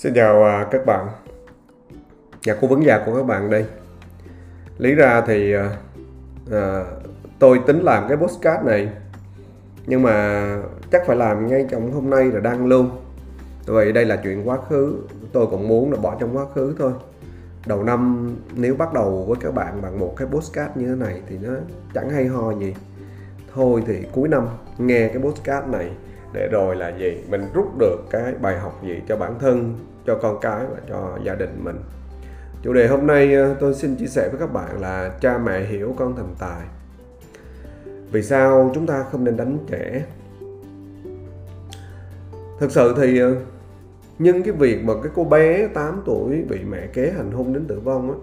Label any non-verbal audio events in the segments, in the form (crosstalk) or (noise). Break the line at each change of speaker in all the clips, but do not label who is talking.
Xin chào à, các bạn. Nhà cố vấn già của các bạn đây. Lý ra thì à, à, tôi tính làm cái postcard này Nhưng mà chắc phải làm ngay trong hôm nay là đăng luôn. Vậy đây là chuyện quá khứ Tôi cũng muốn là bỏ trong quá khứ thôi. Đầu năm nếu bắt đầu với các bạn bằng một cái postcard như thế này Thì nó chẳng hay ho gì. Thôi thì cuối năm nghe cái postcard này để rồi là gì? Mình rút được cái bài học gì cho bản thân? Cho con cái và cho gia đình mình. Chủ đề hôm nay ờ, tôi xin chia sẻ với các bạn là cha mẹ hiểu con thành tài. Vì sao chúng ta không nên đánh trẻ? Thực sự thì ờ, nhưng cái việc mà cái cô bé 8 tuổi bị mẹ kế hành hung đến tử vong á,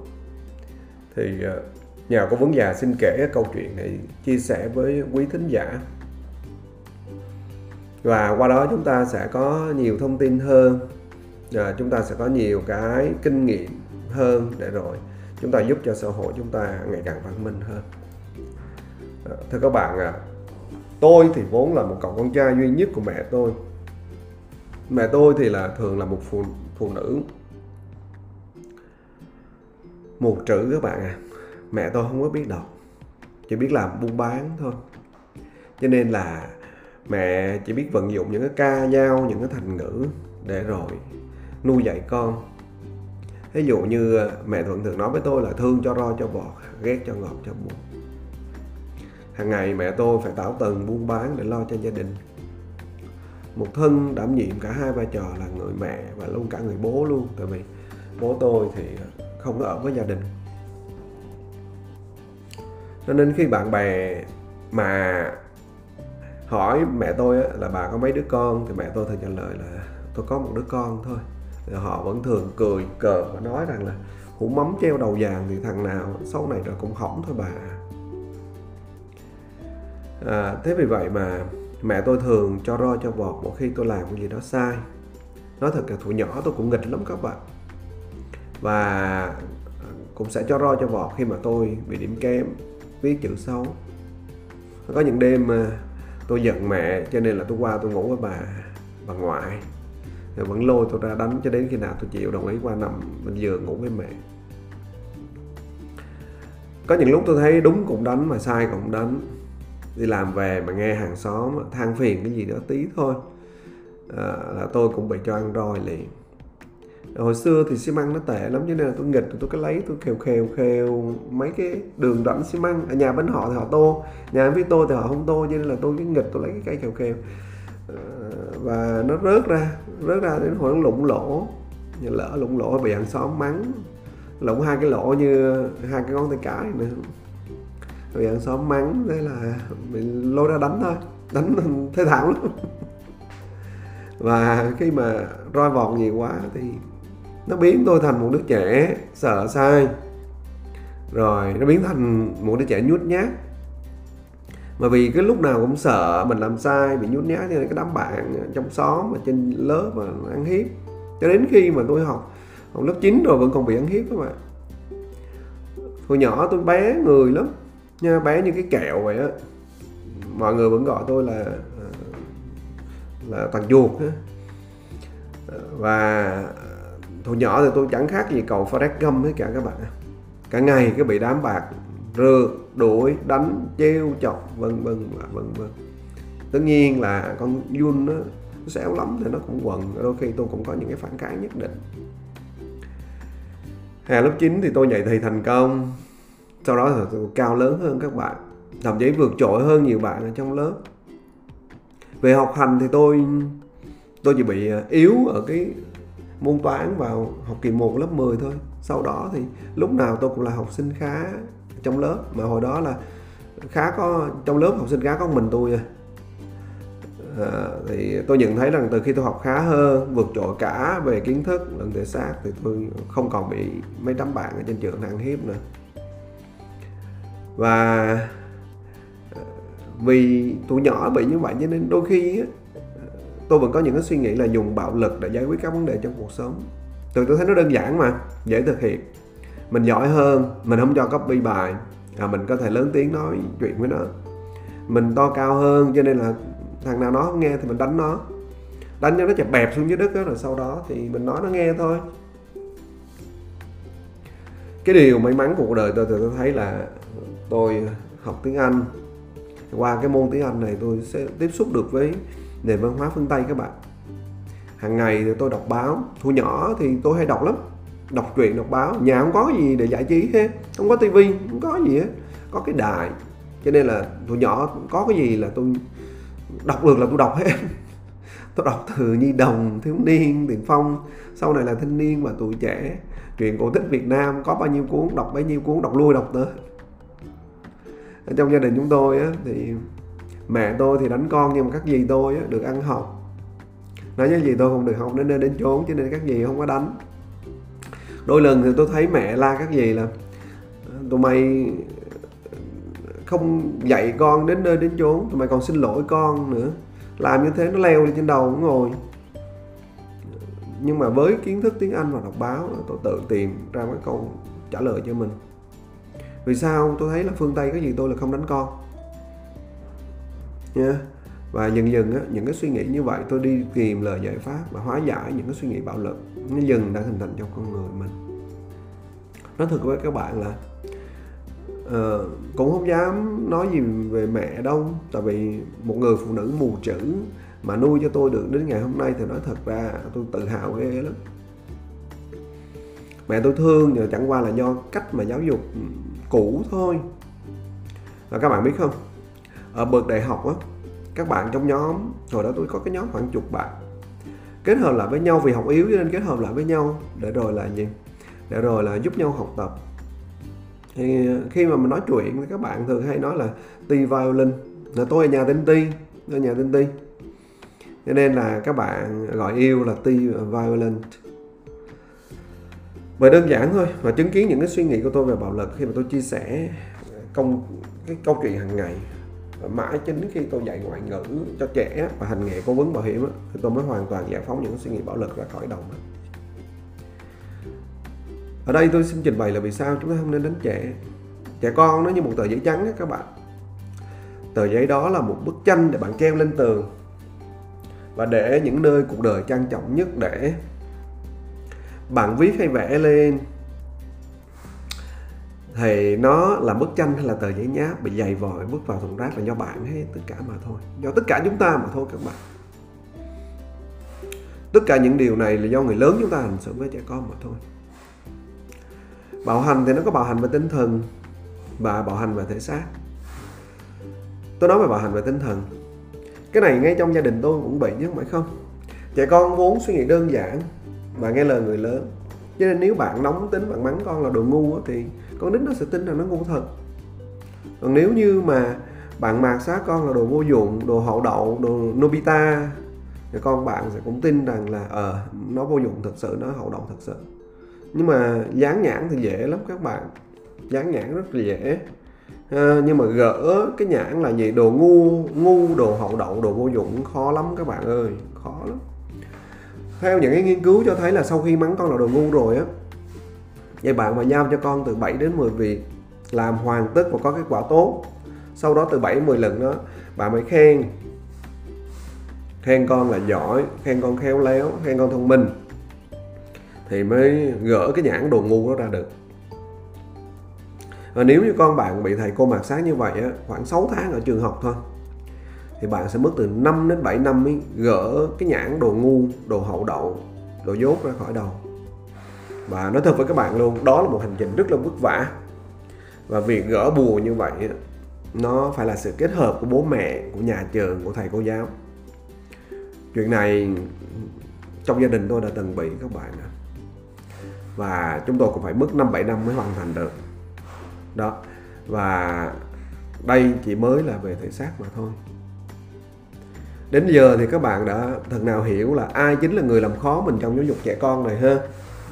thì ờ, nhà cố vấn già xin kể cái câu chuyện này chia sẻ với quý thính giả. Và qua đó chúng ta sẽ có nhiều thông tin hơn à, chúng ta sẽ có nhiều cái kinh nghiệm hơn để rồi chúng ta giúp cho xã hội chúng ta ngày càng văn minh hơn. À, thưa các bạn à, tôi thì vốn là một cậu con trai duy nhất của mẹ tôi. Mẹ tôi thì là thường là một phụ phụ nữ. Một chữ các bạn à mẹ tôi không có biết đọc chỉ biết làm buôn bán thôi. Cho nên là mẹ chỉ biết vận dụng những cái ca dao những cái thành ngữ để rồi nuôi dạy con. Ví dụ như à, mẹ thuận thường nói với tôi là thương cho ro cho bọt ghét cho ngọt cho buồn hàng ngày mẹ tôi phải tảo tần buôn bán để lo cho gia đình. Một thân đảm nhiệm cả hai vai trò là người mẹ và luôn cả người bố luôn, tại vì bố tôi thì không có ở với gia đình. Cho nên khi bạn bè mà hỏi mẹ tôi là bà có mấy đứa con? thì mẹ tôi thường trả lời là tôi có một đứa con thôi họ vẫn thường cười cờ và nói rằng là hũ mắm treo đầu vàng thì thằng nào sau này rồi cũng hỏng thôi bà. À, thế vì vậy mà mẹ tôi thường cho ro cho vọt mỗi khi tôi làm cái gì đó sai. Nói thật là thủ nhỏ tôi cũng nghịch lắm các bạn. Và cũng sẽ cho ro cho vọt khi mà tôi bị điểm kém viết chữ xấu. Có những đêm à, tôi giận mẹ cho nên là tôi qua tôi ngủ với bà bà ngoại thì vẫn lôi tôi ra đánh cho đến khi nào tôi chịu đồng ý qua nằm bên giường ngủ với mẹ. Có những lúc tôi thấy đúng cũng đánh mà sai cũng đánh. Đi làm về mà nghe hàng xóm than phiền cái gì đó tí thôi. À, là tôi cũng bị cho ăn roi liền. Hồi xưa thì xi măng nó tệ lắm cho nên là tôi nghịch tôi cứ lấy tôi khều khều khều mấy cái đường rãnh xi măng. Ở nhà bên họ thì họ tô nhà với tôi thì họ không tô cho nên là tôi cứ nghịch tôi lấy cái cây khều khều. À, và nó rớt ra rớt ra đến khoảng lụng lỗ. Lỡ lụng lỗ bị hàng xóm mắng. Lụng hai cái lỗ như hai cái ngón tay cái nữa bị hàng xóm mắng, thế là mình lôi ra đánh thôi. Đánh (laughs) thế thảm lắm. Và khi mà roi vọt nhiều quá thì nó biến tôi thành một đứa trẻ sợ sai. Rồi nó biến thành một đứa trẻ nhút nhát mà vì cái lúc nào cũng sợ mình làm sai, bị nhút nhát, cho nên cái đám bạn trong xóm và trên lớp mà ăn hiếp. Cho đến khi mà tôi học học lớp 9 rồi vẫn còn bị ăn hiếp các bạn. Hồi nhỏ tôi bé người lắm. Nha, bé như cái kẹo vậy á. Mọi người vẫn gọi tôi là là toàn chuột và Hồi nhỏ thì tôi chẳng khác gì cầu Forrest Gump hết cả các bạn. Cả ngày cứ bị đám bạc rượt, đuổi, đánh, trêu, chọc, vân vân và vân vân. Tất nhiên là con Jun nó, nó xéo lắm thì nó cũng quần Đôi khi tôi cũng có những cái phản kháng nhất định. Hè lớp 9 thì tôi nhảy thì thành công Sau đó thì tôi cao lớn hơn các bạn Thậm chí vượt trội hơn nhiều bạn ở trong lớp. Về học hành thì tôi tôi chỉ bị à, yếu ở cái môn toán vào học kỳ 1 lớp 10 thôi. Sau đó thì lúc nào tôi cũng là học sinh khá trong lớp. Mà hồi đó là khá có trong lớp học sinh khá có mình tôi à. À, thì tôi nhận thấy rằng từ khi tôi học khá hơn vượt trội cả về kiến thức lẫn thể xác thì tôi không còn bị mấy đám bạn ở trên trường ăn hiếp nữa. Và ờ, vì tuổi nhỏ bị như vậy cho nên đôi khi tôi vẫn có những cái suy nghĩ là dùng bạo lực để giải quyết các vấn đề trong cuộc sống. Từ tôi thấy nó đơn giản mà dễ thực hiện mình giỏi hơn mình không cho copy bài. À, mình có thể lớn tiếng nói chuyện với nó. Mình to cao hơn cho nên là thằng nào nó không nghe thì mình đánh nó. Đánh cho nó chập bẹp xuống dưới đất đó, rồi sau đó thì mình nói nó nghe thôi. Cái điều may mắn của cuộc đời tôi thì tôi thấy là tôi học tiếng Anh. Qua cái môn tiếng Anh này tôi sẽ tiếp xúc được với nền văn hóa phương Tây các bạn. Hàng ngày thì tôi đọc báo. Thu nhỏ thì tôi hay đọc lắm đọc truyện đọc báo. Nhà không có gì để giải trí hết. Không có tivi không có gì hết. Có cái đài. Cho nên là tụi nhỏ có cái gì là tôi đọc được là tôi đọc hết. (laughs) Tôi đọc từ nhi đồng thiếu niên tiền phong. Sau này là thanh niên và tuổi trẻ. Truyện cổ tích việt nam có bao nhiêu cuốn đọc bấy nhiêu cuốn đọc lui đọc tới. Ở trong gia đình chúng tôi á, thì mẹ tôi thì đánh con nhưng mà các dì tôi á, được ăn học. Nói với dì tôi không được học đến nơi đến chốn cho nên các dì không có đánh đôi lần thì tôi thấy mẹ la các gì là, tụi mày không dạy con đến nơi đến chốn, tụi mày còn xin lỗi con nữa. Làm như thế nó leo lên trên đầu nó ngồi. Nhưng mà với kiến thức tiếng Anh và đọc báo, tôi tự tìm ra cái câu trả lời cho mình. Vì sao? Tôi thấy là phương Tây cái gì tôi là không đánh con. Nha. yeah và dần dần á, những cái suy nghĩ như vậy tôi đi tìm lời giải pháp và hóa giải những cái suy nghĩ bạo lực. Nó dần đã hình thành trong con người mình. Nói thật với các bạn là uh, cũng không dám nói gì về mẹ đâu. Tại vì một người phụ nữ mù chữ mà nuôi cho tôi được đến ngày hôm nay thì nói thật ra tôi tự hào ghê lắm. Mẹ tôi thương nhưng chẳng qua là do cách mà giáo dục cũ thôi. Và các bạn biết không? Ở bậc đại học á các bạn trong nhóm. Hồi đó tôi có cái nhóm khoảng chục bạn. Kết hợp lại với nhau vì học yếu cho nên kết hợp lại với nhau để rồi là gì? Để rồi là giúp nhau học tập. Thì khi mà mình nói chuyện thì các bạn thường hay nói là ti violin là tôi ở nhà tên ti ở nhà tên ti cho nên là các bạn gọi yêu là ti violin. Bởi đơn giản thôi, và chứng kiến những cái suy nghĩ của tôi về bạo lực khi mà tôi chia sẻ công, cái câu chuyện hàng ngày mãi chính khi tôi dạy ngoại ngữ cho trẻ và hành nghề cố vấn bảo hiểm thì tôi mới hoàn toàn giải phóng những suy nghĩ bạo lực ra khỏi đầu mình ở đây tôi xin trình bày là vì sao chúng ta không nên đánh trẻ. Trẻ con nó như một tờ giấy trắng các bạn. Tờ giấy đó là một bức tranh để bạn treo lên tường và để những nơi cuộc đời trang trọng nhất để bạn viết hay vẽ lên thì nó là bức tranh hay là tờ giấy nháp bị dày vòi, bước vào thùng rác là do bạn hay tất cả mà thôi. Do tất cả chúng ta mà thôi các bạn. Tất cả những điều này là do người lớn chúng ta hành xử với trẻ con mà thôi. Bạo hành thì nó có bạo hành về tinh thần và bạo hành về thể xác. Tôi nói về bạo hành về tinh thần. Cái này ngay trong gia đình tôi cũng bị chứ không phải không. Trẻ con vốn suy nghĩ đơn giản và nghe lời người lớn cho nên nếu bạn nóng tính bạn mắng con là đồ ngu thì con nít nó sẽ tin rằng nó ngu thật. Còn nếu như mà bạn mạt sát con là đồ vô dụng đồ hậu đậu đồ nobita thì con bạn sẽ cũng tin rằng là ờ à, nó vô dụng thật sự nó hậu đậu thật sự. Nhưng mà dán nhãn thì dễ lắm các bạn. Dán nhãn rất là dễ. À, nhưng mà gỡ cái nhãn là gì? Đồ ngu ngu đồ hậu đậu đồ vô dụng khó lắm các bạn ơi theo những cái nghiên cứu cho thấy là sau khi mắng con là đồ ngu rồi á vậy bạn mà giao cho con từ 7 đến 10 việc làm hoàn tất và có kết quả tốt sau đó từ 7 đến 10 lần đó bạn mới khen. Khen con là giỏi khen con khéo léo khen con thông minh thì mới gỡ cái nhãn đồ ngu đó ra được. Và nếu như con bạn bị thầy cô mạt sát như vậy á, khoảng 6 tháng ở trường học thôi thì bạn sẽ mất từ 5 đến 7 năm mới gỡ cái nhãn đồ ngu, đồ hậu đậu, đồ dốt ra khỏi đầu. Và nói thật với các bạn luôn, đó là một hành trình rất là vất vả. Và việc gỡ bùa như vậy nó phải là sự kết hợp của bố mẹ, của nhà trường, của thầy cô giáo. Chuyện này trong gia đình tôi đã từng bị các bạn ạ. Và chúng tôi cũng phải mất 5 7 năm mới hoàn thành được. Đó. Và đây chỉ mới là về thể xác mà thôi đến giờ thì các bạn đã thật nào hiểu là ai chính là người làm khó mình trong giáo dục trẻ con này ha?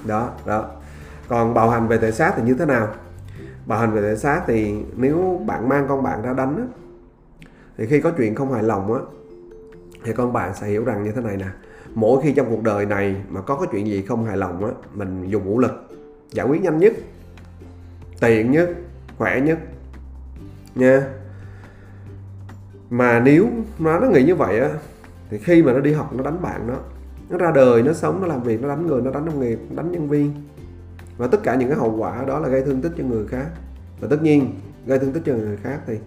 Đó đó. Còn bạo hành về thể xác thì như thế nào? Bạo hành về thể xác thì nếu bạn mang con bạn ra đánh á, thì khi có chuyện không hài lòng á thì con bạn sẽ hiểu rằng như thế này nè. Mỗi khi trong cuộc đời này mà có cái chuyện gì không hài lòng á mình dùng vũ lực giải quyết nhanh nhất tiện nhất khỏe nhất nha mà nếu nó nó nghĩ như vậy á thì khi mà nó đi học nó đánh bạn nó nó ra đời nó sống nó làm việc nó đánh người nó đánh đồng nghiệp đánh nhân viên. Và tất cả những cái hậu quả đó là gây thương tích cho người khác. Và tất nhiên gây thương tích cho người khác thì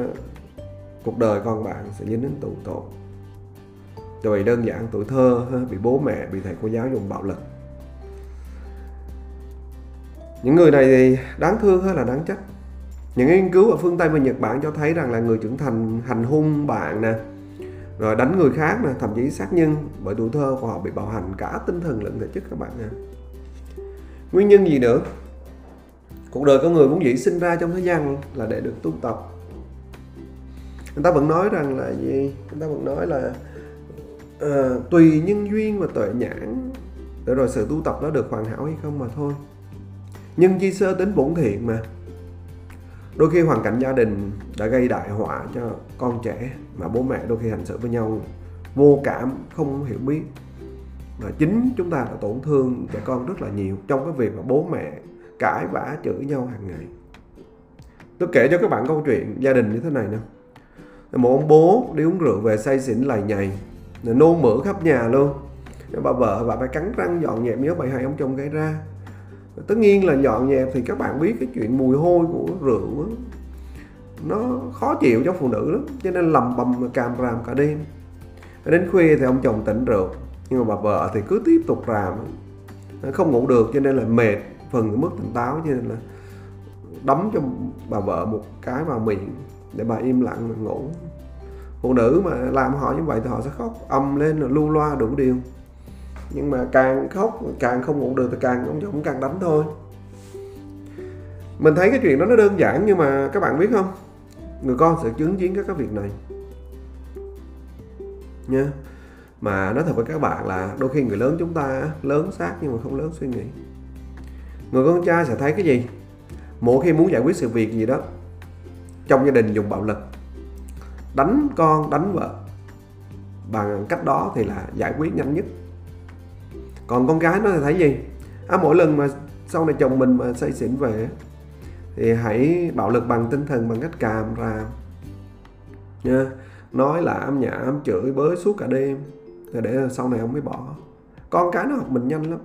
uh, cuộc đời con bạn sẽ dính đến tù tội. Rồi vì đơn giản tuổi thơ bị bố mẹ bị thầy cô giáo dùng bạo lực. Những người này thì đáng thương hay là đáng trách những nghiên cứu ở phương Tây và Nhật Bản cho thấy rằng là người trưởng thành hành hung bạn nè rồi đánh người khác nè thậm chí sát nhân bởi tuổi thơ của họ bị bạo hành cả tinh thần lẫn thể chất các bạn nè nguyên nhân gì nữa? Cuộc đời con người vốn dĩ sinh ra trong thế gian là để được tu tập. Người ta vẫn nói rằng là gì? Người ta vẫn nói là uh, tùy nhân duyên và tuệ nhãn để rồi sự tu tập đó được hoàn hảo hay không mà thôi. Nhân chi sơ tính bổn thiện mà đôi khi hoàn cảnh gia đình đã gây đại họa cho con trẻ mà bố mẹ đôi khi hành xử với nhau vô cảm, không hiểu biết. Và chính chúng ta đã tổn thương trẻ con rất là nhiều trong cái việc mà bố mẹ cãi vã chửi nhau hàng ngày. Tôi kể cho các bạn câu chuyện gia đình như thế này nè. Một ông bố đi uống rượu về say xỉn lầy nhầy, nôn mửa khắp nhà luôn. Bà vợ bà phải cắn răng dọn dẹp nhớ bà hai ông chồng gây ra tất nhiên là dọn dẹp thì các bạn biết cái chuyện mùi hôi của rượu đó, nó khó chịu cho phụ nữ lắm cho nên lầm bầm càm ràm cả đêm. Đến khuya thì ông chồng tỉnh rượu nhưng mà bà vợ thì cứ tiếp tục ràm không ngủ được cho nên là mệt phần mất tỉnh táo cho nên là đấm cho bà vợ một cái vào miệng để bà im lặng mà ngủ. Phụ nữ mà làm họ như vậy thì họ sẽ khóc âm lên là lưu loa đủ điều nhưng mà càng khóc càng không ngủ được thì càng ông chồng càng đánh thôi. Mình thấy cái chuyện đó nó đơn giản nhưng mà các bạn biết không? Người con sẽ chứng kiến các cái việc này. Nha. Mà nói thật với các bạn là đôi khi người lớn chúng ta lớn xác nhưng mà không lớn suy nghĩ. Người con trai sẽ thấy cái gì? Mỗi khi muốn giải quyết sự việc gì đó, trong gia đình dùng bạo lực, đánh con, đánh vợ, bằng cách đó thì là giải quyết nhanh nhất còn con gái nó thì thấy gì? À, mỗi lần mà sau này chồng mình mà say xỉn về thì hãy bạo lực bằng tinh thần bằng cách càm ràm nha nói là âm nhảm chửi bới suốt cả đêm. Rồi để sau này ông mới bỏ. Con cái nó học mình nhanh lắm.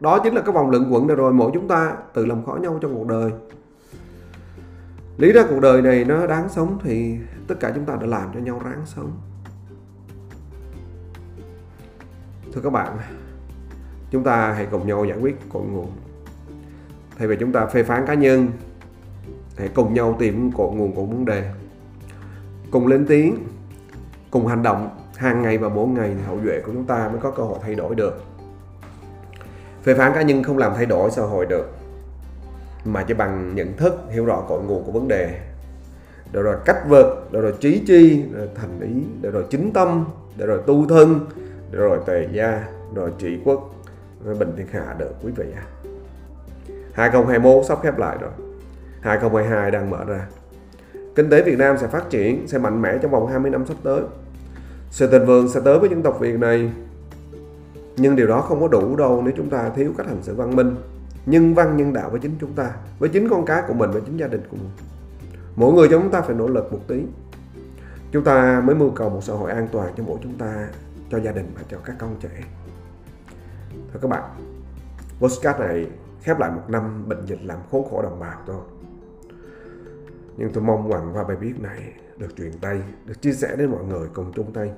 Đó chính là cái vòng luận quẩn rồi. Mỗi chúng ta tự làm khó nhau trong cuộc đời. Lý ra cuộc đời này nó đáng sống thì tất cả chúng ta đã làm cho nhau ráng sống. Thưa các bạn chúng ta hãy cùng nhau giải quyết cội nguồn. Thay vì chúng ta phê phán cá nhân, hãy cùng nhau tìm cội nguồn của vấn đề. Cùng lên tiếng, cùng hành động, hàng ngày và mỗi ngày thì hậu duệ của chúng ta mới có cơ hội thay đổi được. Phê phán cá nhân không làm thay đổi xã hội được, mà chỉ bằng nhận thức, hiểu rõ cội nguồn của vấn đề. Rồi rồi cách vượt rồi rồi trí chi rồi thành ý rồi rồi chính tâm rồi rồi tu thân rồi rồi tề gia rồi trị quốc bình thiên hạ được quý vị ạ 2021 sắp khép lại rồi. 2022 đang mở ra. Kinh tế Việt Nam sẽ phát triển, sẽ mạnh mẽ trong vòng 20 năm sắp tới. Sự thịnh vượng sẽ tới với dân tộc Việt này. Nhưng điều đó không có đủ đâu nếu chúng ta thiếu cách hành xử văn minh. Nhân văn, nhân đạo với chính chúng ta, với chính con cái của mình và chính gia đình của mình. Mỗi người chúng ta phải nỗ lực một tí. Chúng ta mới mưu cầu một xã hội an toàn cho mỗi chúng ta, cho gia đình và cho các con trẻ thưa các bạn postcard này khép lại một năm bệnh dịch làm khốn khổ đồng bào tôi nhưng tôi mong rằng qua bài viết này được truyền tay, được chia sẻ đến mọi người cùng chung tay,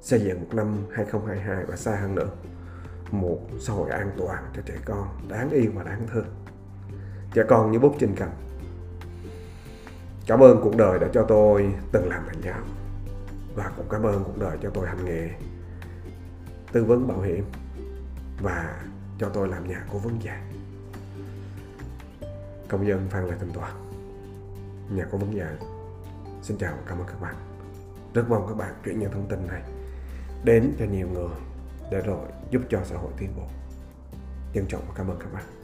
xây dựng một năm 2022 và xa hơn nữa, một xã hội an toàn cho trẻ con đáng yêu và đáng thương. Trẻ con như bút trên cành. Cảm ơn cuộc đời đã cho tôi từng làm thầy giáo và cũng cảm ơn cuộc đời cho tôi hành nghề tư vấn bảo hiểm và cho tôi làm nhà cố vấn già công dân phan lê thanh toàn nhà cố vấn già xin chào và cảm ơn các bạn. Rất mong các bạn chuyển những thông tin này đến cho nhiều người để rồi giúp cho xã hội tiến bộ. Trân trọng và cảm ơn các bạn.